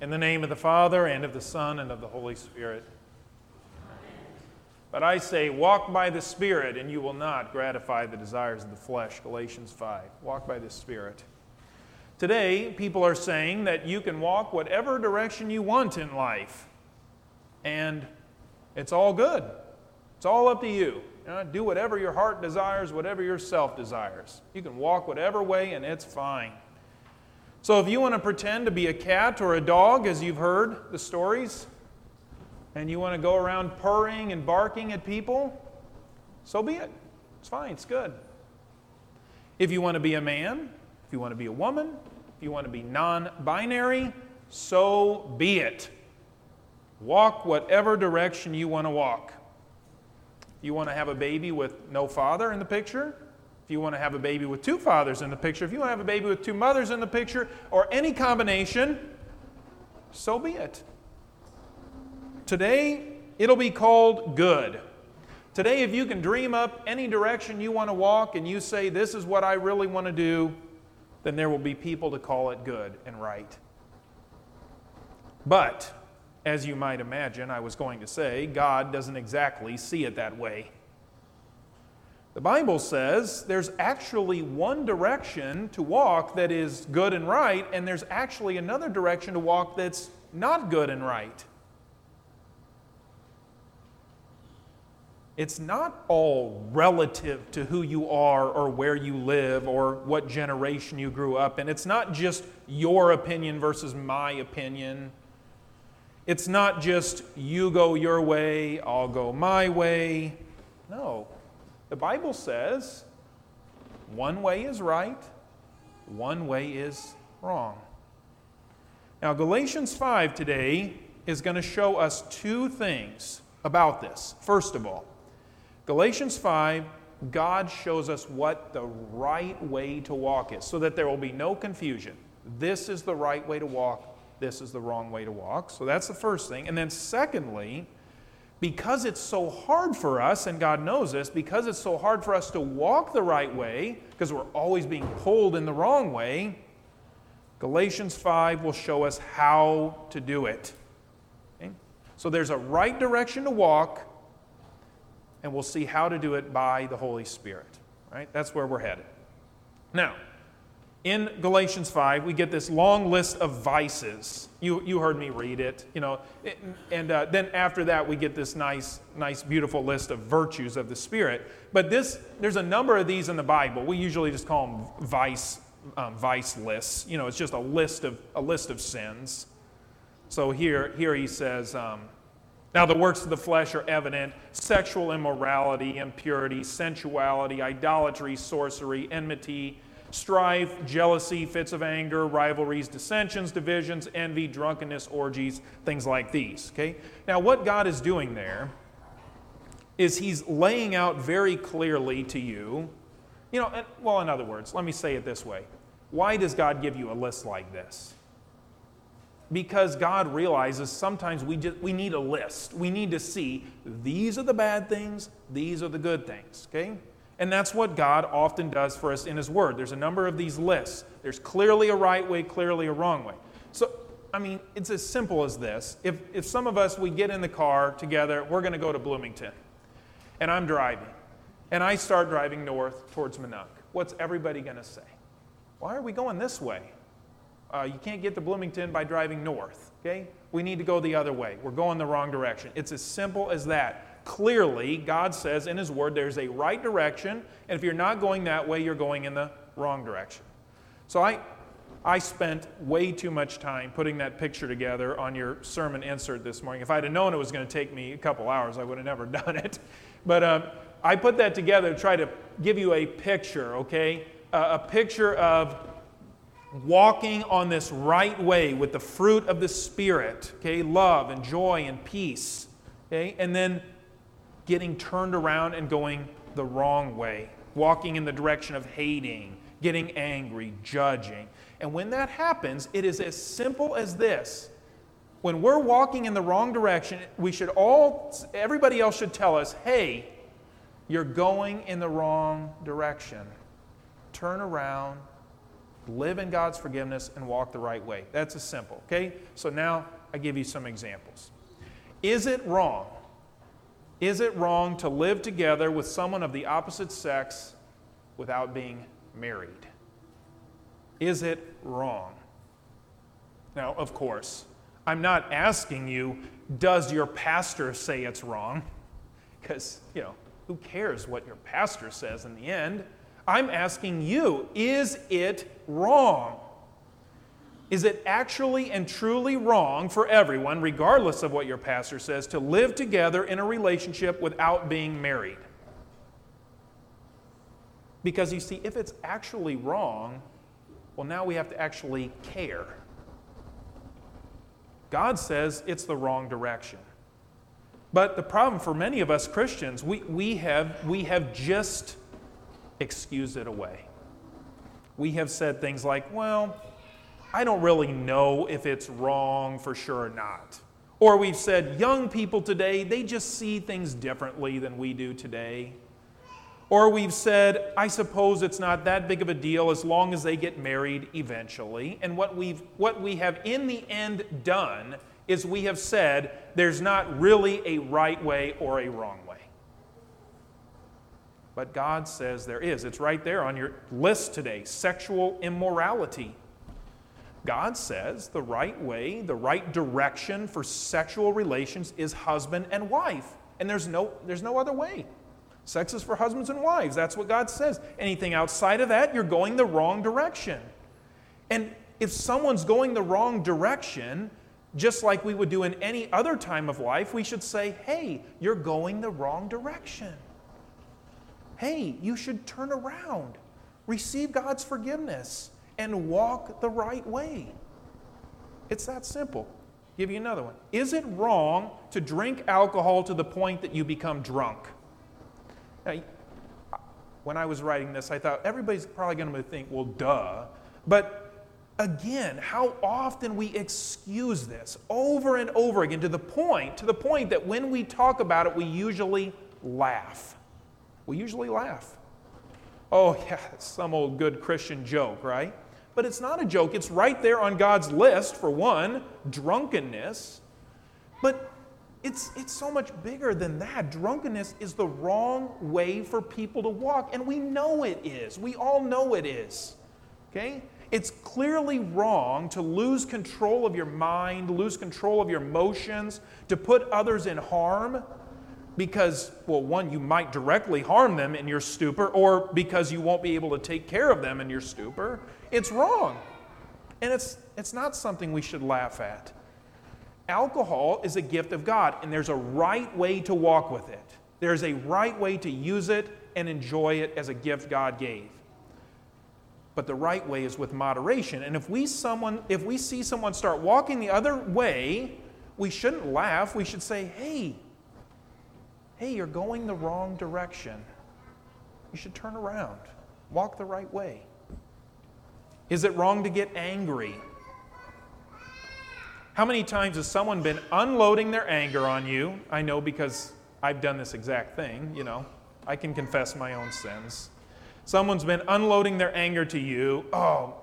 In the name of the Father, and of the Son, and of the Holy Spirit. But I say, walk by the Spirit, and you will not gratify the desires of the flesh. Galatians 5. Walk by the Spirit. Today, people are saying that you can walk whatever direction you want in life, and it's all good. It's all up to you. you know, do whatever your heart desires, whatever your self desires. You can walk whatever way, and it's fine. So, if you want to pretend to be a cat or a dog, as you've heard the stories, and you want to go around purring and barking at people, so be it. It's fine, it's good. If you want to be a man, if you want to be a woman, if you want to be non binary, so be it. Walk whatever direction you want to walk. You want to have a baby with no father in the picture, if you want to have a baby with two fathers in the picture, if you want to have a baby with two mothers in the picture, or any combination, so be it. Today, it'll be called good. Today, if you can dream up any direction you want to walk and you say, This is what I really want to do, then there will be people to call it good and right. But, as you might imagine, I was going to say, God doesn't exactly see it that way. The Bible says there's actually one direction to walk that is good and right, and there's actually another direction to walk that's not good and right. it's not all relative to who you are or where you live or what generation you grew up in. It's not just your opinion versus my opinion. It's not just you go your way, I'll go my way. No. The Bible says one way is right, one way is wrong. Now, Galatians 5 today is going to show us two things about this. First of all, Galatians 5, God shows us what the right way to walk is so that there will be no confusion. This is the right way to walk, this is the wrong way to walk. So that's the first thing. And then, secondly, because it's so hard for us, and God knows this, because it's so hard for us to walk the right way, because we're always being pulled in the wrong way, Galatians 5 will show us how to do it. Okay? So there's a right direction to walk and we'll see how to do it by the Holy Spirit. Right? That's where we're headed. Now, in Galatians 5, we get this long list of vices. You, you heard me read it, you know, and uh, then after that, we get this nice, nice, beautiful list of virtues of the Spirit. But this, there's a number of these in the Bible. We usually just call them vice, um, vice lists. You know, it's just a list of, a list of sins. So here, here he says, um, now, the works of the flesh are evident sexual immorality, impurity, sensuality, idolatry, sorcery, enmity, strife, jealousy, fits of anger, rivalries, dissensions, divisions, envy, drunkenness, orgies, things like these. Okay? Now, what God is doing there is He's laying out very clearly to you, you know, well, in other words, let me say it this way. Why does God give you a list like this? because God realizes sometimes we, just, we need a list. We need to see these are the bad things, these are the good things, okay? And that's what God often does for us in His Word. There's a number of these lists. There's clearly a right way, clearly a wrong way. So, I mean, it's as simple as this. If, if some of us, we get in the car together, we're going to go to Bloomington, and I'm driving, and I start driving north towards Minot, what's everybody going to say? Why are we going this way? Uh, you can't get to Bloomington by driving north, okay? We need to go the other way. We're going the wrong direction. It's as simple as that. Clearly, God says in His Word there's a right direction, and if you're not going that way, you're going in the wrong direction. So I, I spent way too much time putting that picture together on your sermon insert this morning. If I'd have known it was going to take me a couple hours, I would have never done it. But uh, I put that together to try to give you a picture, okay? Uh, a picture of walking on this right way with the fruit of the Spirit, okay, love and joy and peace, okay, and then getting turned around and going the wrong way, walking in the direction of hating, getting angry, judging. And when that happens, it is as simple as this. When we're walking in the wrong direction, we should all, everybody else should tell us, hey, you're going in the wrong direction. Turn around live in God's forgiveness, and walk the right way. That's as simple, okay? So now I give you some examples. Is it wrong? Is it wrong to live together with someone of the opposite sex without being married? Is it wrong? Now, of course, I'm not asking you, does your pastor say it's wrong? Because, you know, who cares what your pastor says in the end? I'm asking you, is it wrong? Is it actually and truly wrong for everyone, regardless of what your pastor says, to live together in a relationship without being married? Because you see, if it's actually wrong, well, now we have to actually care. God says it's the wrong direction. But the problem for many of us Christians, we, we, have, we have just excused it away. We have said things like, well, I don't really know if it's wrong for sure or not. Or we've said, young people today, they just see things differently than we do today. Or we've said, I suppose it's not that big of a deal as long as they get married eventually. And what, we've, what we have in the end done is we have said there's not really a right way or a wrong way. But God says there is. It's right there on your list today sexual immorality. God says the right way, the right direction for sexual relations is husband and wife. And there's no, there's no other way. Sex is for husbands and wives. That's what God says. Anything outside of that, you're going the wrong direction. And if someone's going the wrong direction, just like we would do in any other time of life, we should say, hey, you're going the wrong direction hey, you should turn around, receive God's forgiveness, and walk the right way. It's that simple. Give you another one. Is it wrong to drink alcohol to the point that you become drunk? Now, when I was writing this, I thought everybody's probably going to think, well, duh. But again, how often we excuse this over and over again to the point, to the point that when we talk about it, we usually laugh we usually laugh. Oh, yeah, some old good Christian joke, right? But it's not a joke. It's right there on God's list, for one, drunkenness. But it's, it's so much bigger than that. Drunkenness is the wrong way for people to walk, and we know it is. We all know it is. Okay? It's clearly wrong to lose control of your mind, lose control of your emotions, to put others in harm because, well, one, you might directly harm them in your stupor, or because you won't be able to take care of them in your stupor. It's wrong. And it's, it's not something we should laugh at. Alcohol is a gift of God, and there's a right way to walk with it. There's a right way to use it and enjoy it as a gift God gave. But the right way is with moderation. And if we, someone, if we see someone start walking the other way, we shouldn't laugh. We should say, hey, hey, you're going the wrong direction. You should turn around, walk the right way. Is it wrong to get angry? How many times has someone been unloading their anger on you? I know because I've done this exact thing, you know. I can confess my own sins. Someone's been unloading their anger to you. Oh,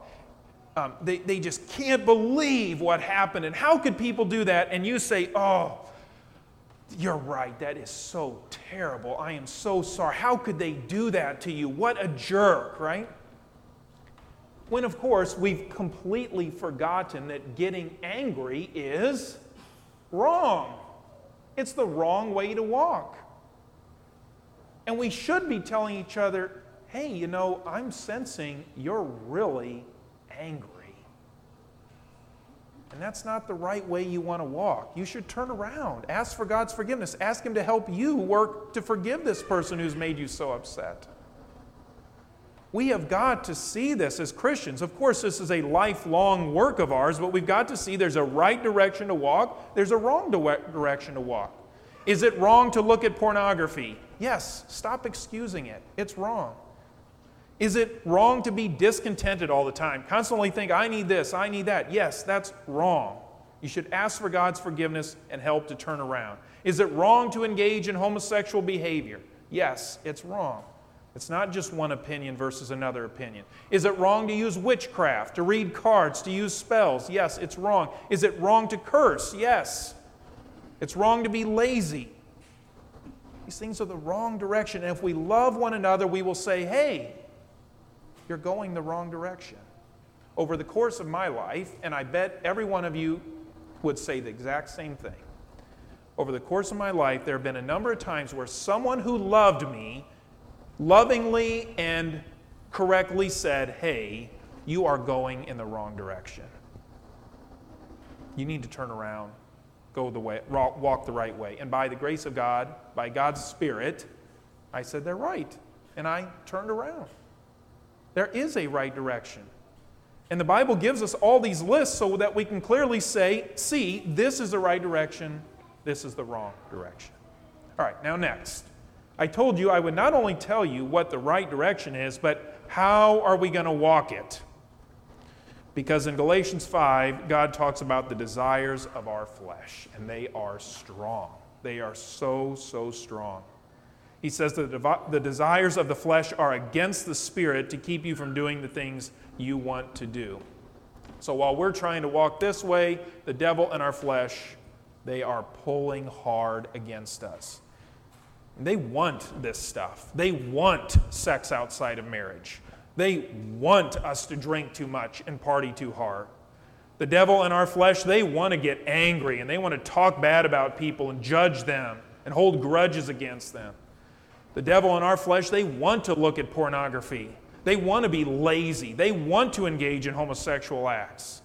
um, they, they just can't believe what happened. And how could people do that? And you say, oh, you're right. That is so terrible. I am so sorry. How could they do that to you? What a jerk, right? When, of course, we've completely forgotten that getting angry is wrong. It's the wrong way to walk. And we should be telling each other, hey, you know, I'm sensing you're really angry. And that's not the right way you want to walk. You should turn around. Ask for God's forgiveness. Ask Him to help you work to forgive this person who's made you so upset. We have got to see this as Christians. Of course, this is a lifelong work of ours, but we've got to see there's a right direction to walk, there's a wrong direction to walk. Is it wrong to look at pornography? Yes, stop excusing it. It's wrong. Is it wrong to be discontented all the time? Constantly think, I need this, I need that. Yes, that's wrong. You should ask for God's forgiveness and help to turn around. Is it wrong to engage in homosexual behavior? Yes, it's wrong. It's not just one opinion versus another opinion. Is it wrong to use witchcraft, to read cards, to use spells? Yes, it's wrong. Is it wrong to curse? Yes. It's wrong to be lazy. These things are the wrong direction. And if we love one another, we will say, hey, you're going the wrong direction. Over the course of my life, and I bet every one of you would say the exact same thing. Over the course of my life, there have been a number of times where someone who loved me lovingly and correctly said, Hey, you are going in the wrong direction. You need to turn around, go the way, walk the right way. And by the grace of God, by God's Spirit, I said, They're right. And I turned around. There is a right direction. And the Bible gives us all these lists so that we can clearly say, see, this is the right direction, this is the wrong direction. All right, now next. I told you I would not only tell you what the right direction is, but how are we going to walk it? Because in Galatians 5, God talks about the desires of our flesh, and they are strong. They are so, so strong. He says that the desires of the flesh are against the spirit to keep you from doing the things you want to do. So while we're trying to walk this way, the devil and our flesh, they are pulling hard against us. They want this stuff. They want sex outside of marriage. They want us to drink too much and party too hard. The devil and our flesh, they want to get angry and they want to talk bad about people and judge them and hold grudges against them. The devil and our flesh, they want to look at pornography. They want to be lazy. They want to engage in homosexual acts.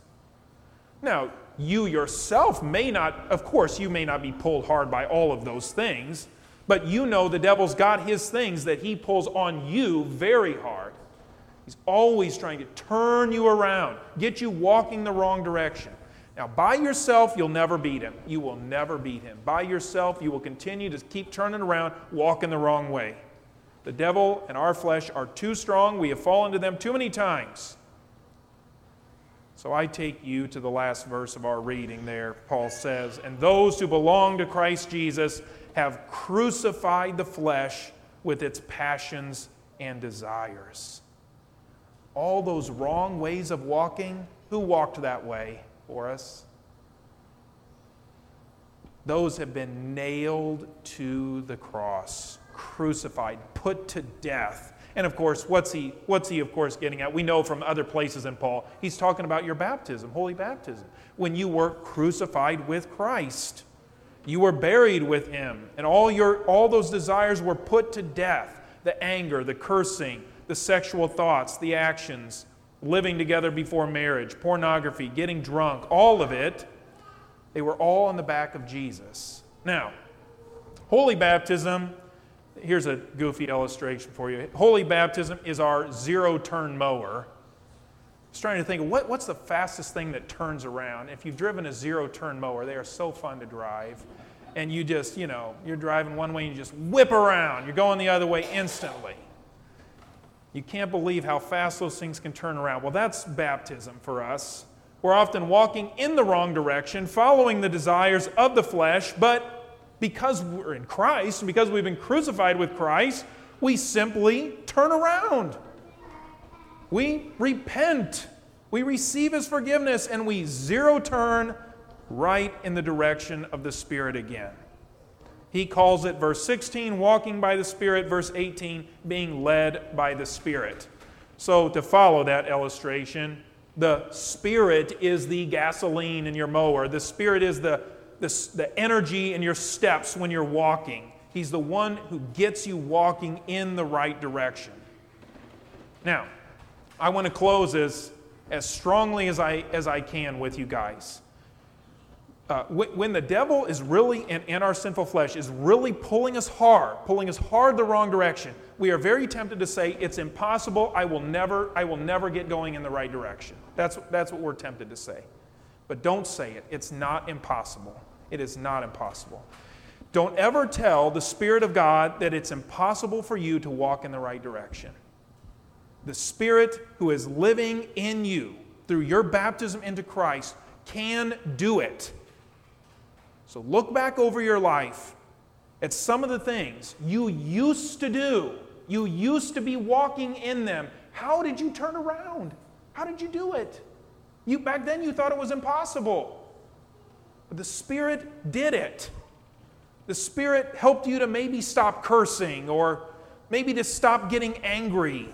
Now, you yourself may not, of course, you may not be pulled hard by all of those things. But you know the devil's got his things that he pulls on you very hard. He's always trying to turn you around, get you walking the wrong direction. Now, by yourself, you'll never beat him. You will never beat him. By yourself, you will continue to keep turning around, walking the wrong way. The devil and our flesh are too strong. We have fallen to them too many times. So I take you to the last verse of our reading there. Paul says, And those who belong to Christ Jesus have crucified the flesh with its passions and desires. All those wrong ways of walking, who walked that way for us? Those have been nailed to the cross, crucified, put to death. And of course, what's he, what's he, of course, getting at? We know from other places in Paul, he's talking about your baptism, holy baptism, when you were crucified with Christ. You were buried with him, and all, your, all those desires were put to death the anger, the cursing, the sexual thoughts, the actions, living together before marriage, pornography, getting drunk, all of it. They were all on the back of Jesus. Now, holy baptism, here's a goofy illustration for you. Holy baptism is our zero turn mower. Was trying to think, what, what's the fastest thing that turns around? If you've driven a zero turn mower, they are so fun to drive and you just, you know, you're driving one way and you just whip around. You're going the other way instantly. You can't believe how fast those things can turn around. Well, that's baptism for us. We're often walking in the wrong direction, following the desires of the flesh, but because we're in Christ, and because we've been crucified with Christ, we simply turn around. We repent. We receive His forgiveness and we zero turn right in the direction of the Spirit again. He calls it, verse 16, walking by the Spirit, verse 18, being led by the Spirit. So, to follow that illustration, the Spirit is the gasoline in your mower, the Spirit is the, the, the energy in your steps when you're walking. He's the one who gets you walking in the right direction. Now, I want to close as, as strongly as I, as I can with you guys. Uh, when the devil is really in, in, our sinful flesh is really pulling us hard pulling us hard the wrong direction we are very tempted to say it's impossible. I will never i will never get going in the right direction. That's, that's what we're tempted to say. But don't say it. It's not impossible. It is not impossible. Don't ever tell the spirit of god that it's impossible for you to walk in the right direction the spirit who is living in you through your baptism into christ can do it so look back over your life at some of the things you used to do You used to be walking in them. How did you turn around? How did you do it? You, back then you thought it was impossible. But the Spirit did it. The Spirit helped you to maybe stop cursing, or maybe to stop getting angry,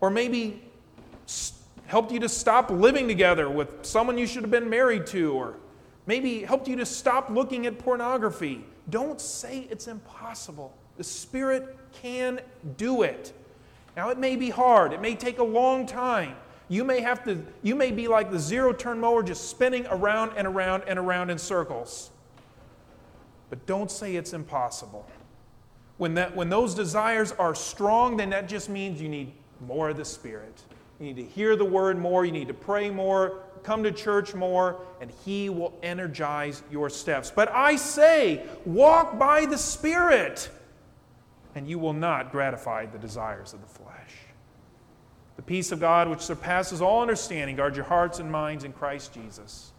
or maybe helped you to stop living together with someone you should have been married to, or maybe helped you to stop looking at pornography. Don't say it's impossible. The Spirit can do it. Now, it may be hard, it may take a long time. You may have to, you may be like the zero turn mower just spinning around and around and around in circles. But don't say it's impossible. When, that, when those desires are strong, then that just means you need more of the Spirit. You need to hear the word more, you need to pray more, come to church more, and He will energize your steps. But I say, walk by the Spirit, and you will not gratify the desires of the flesh. The peace of God, which surpasses all understanding, guard your hearts and minds in Christ Jesus.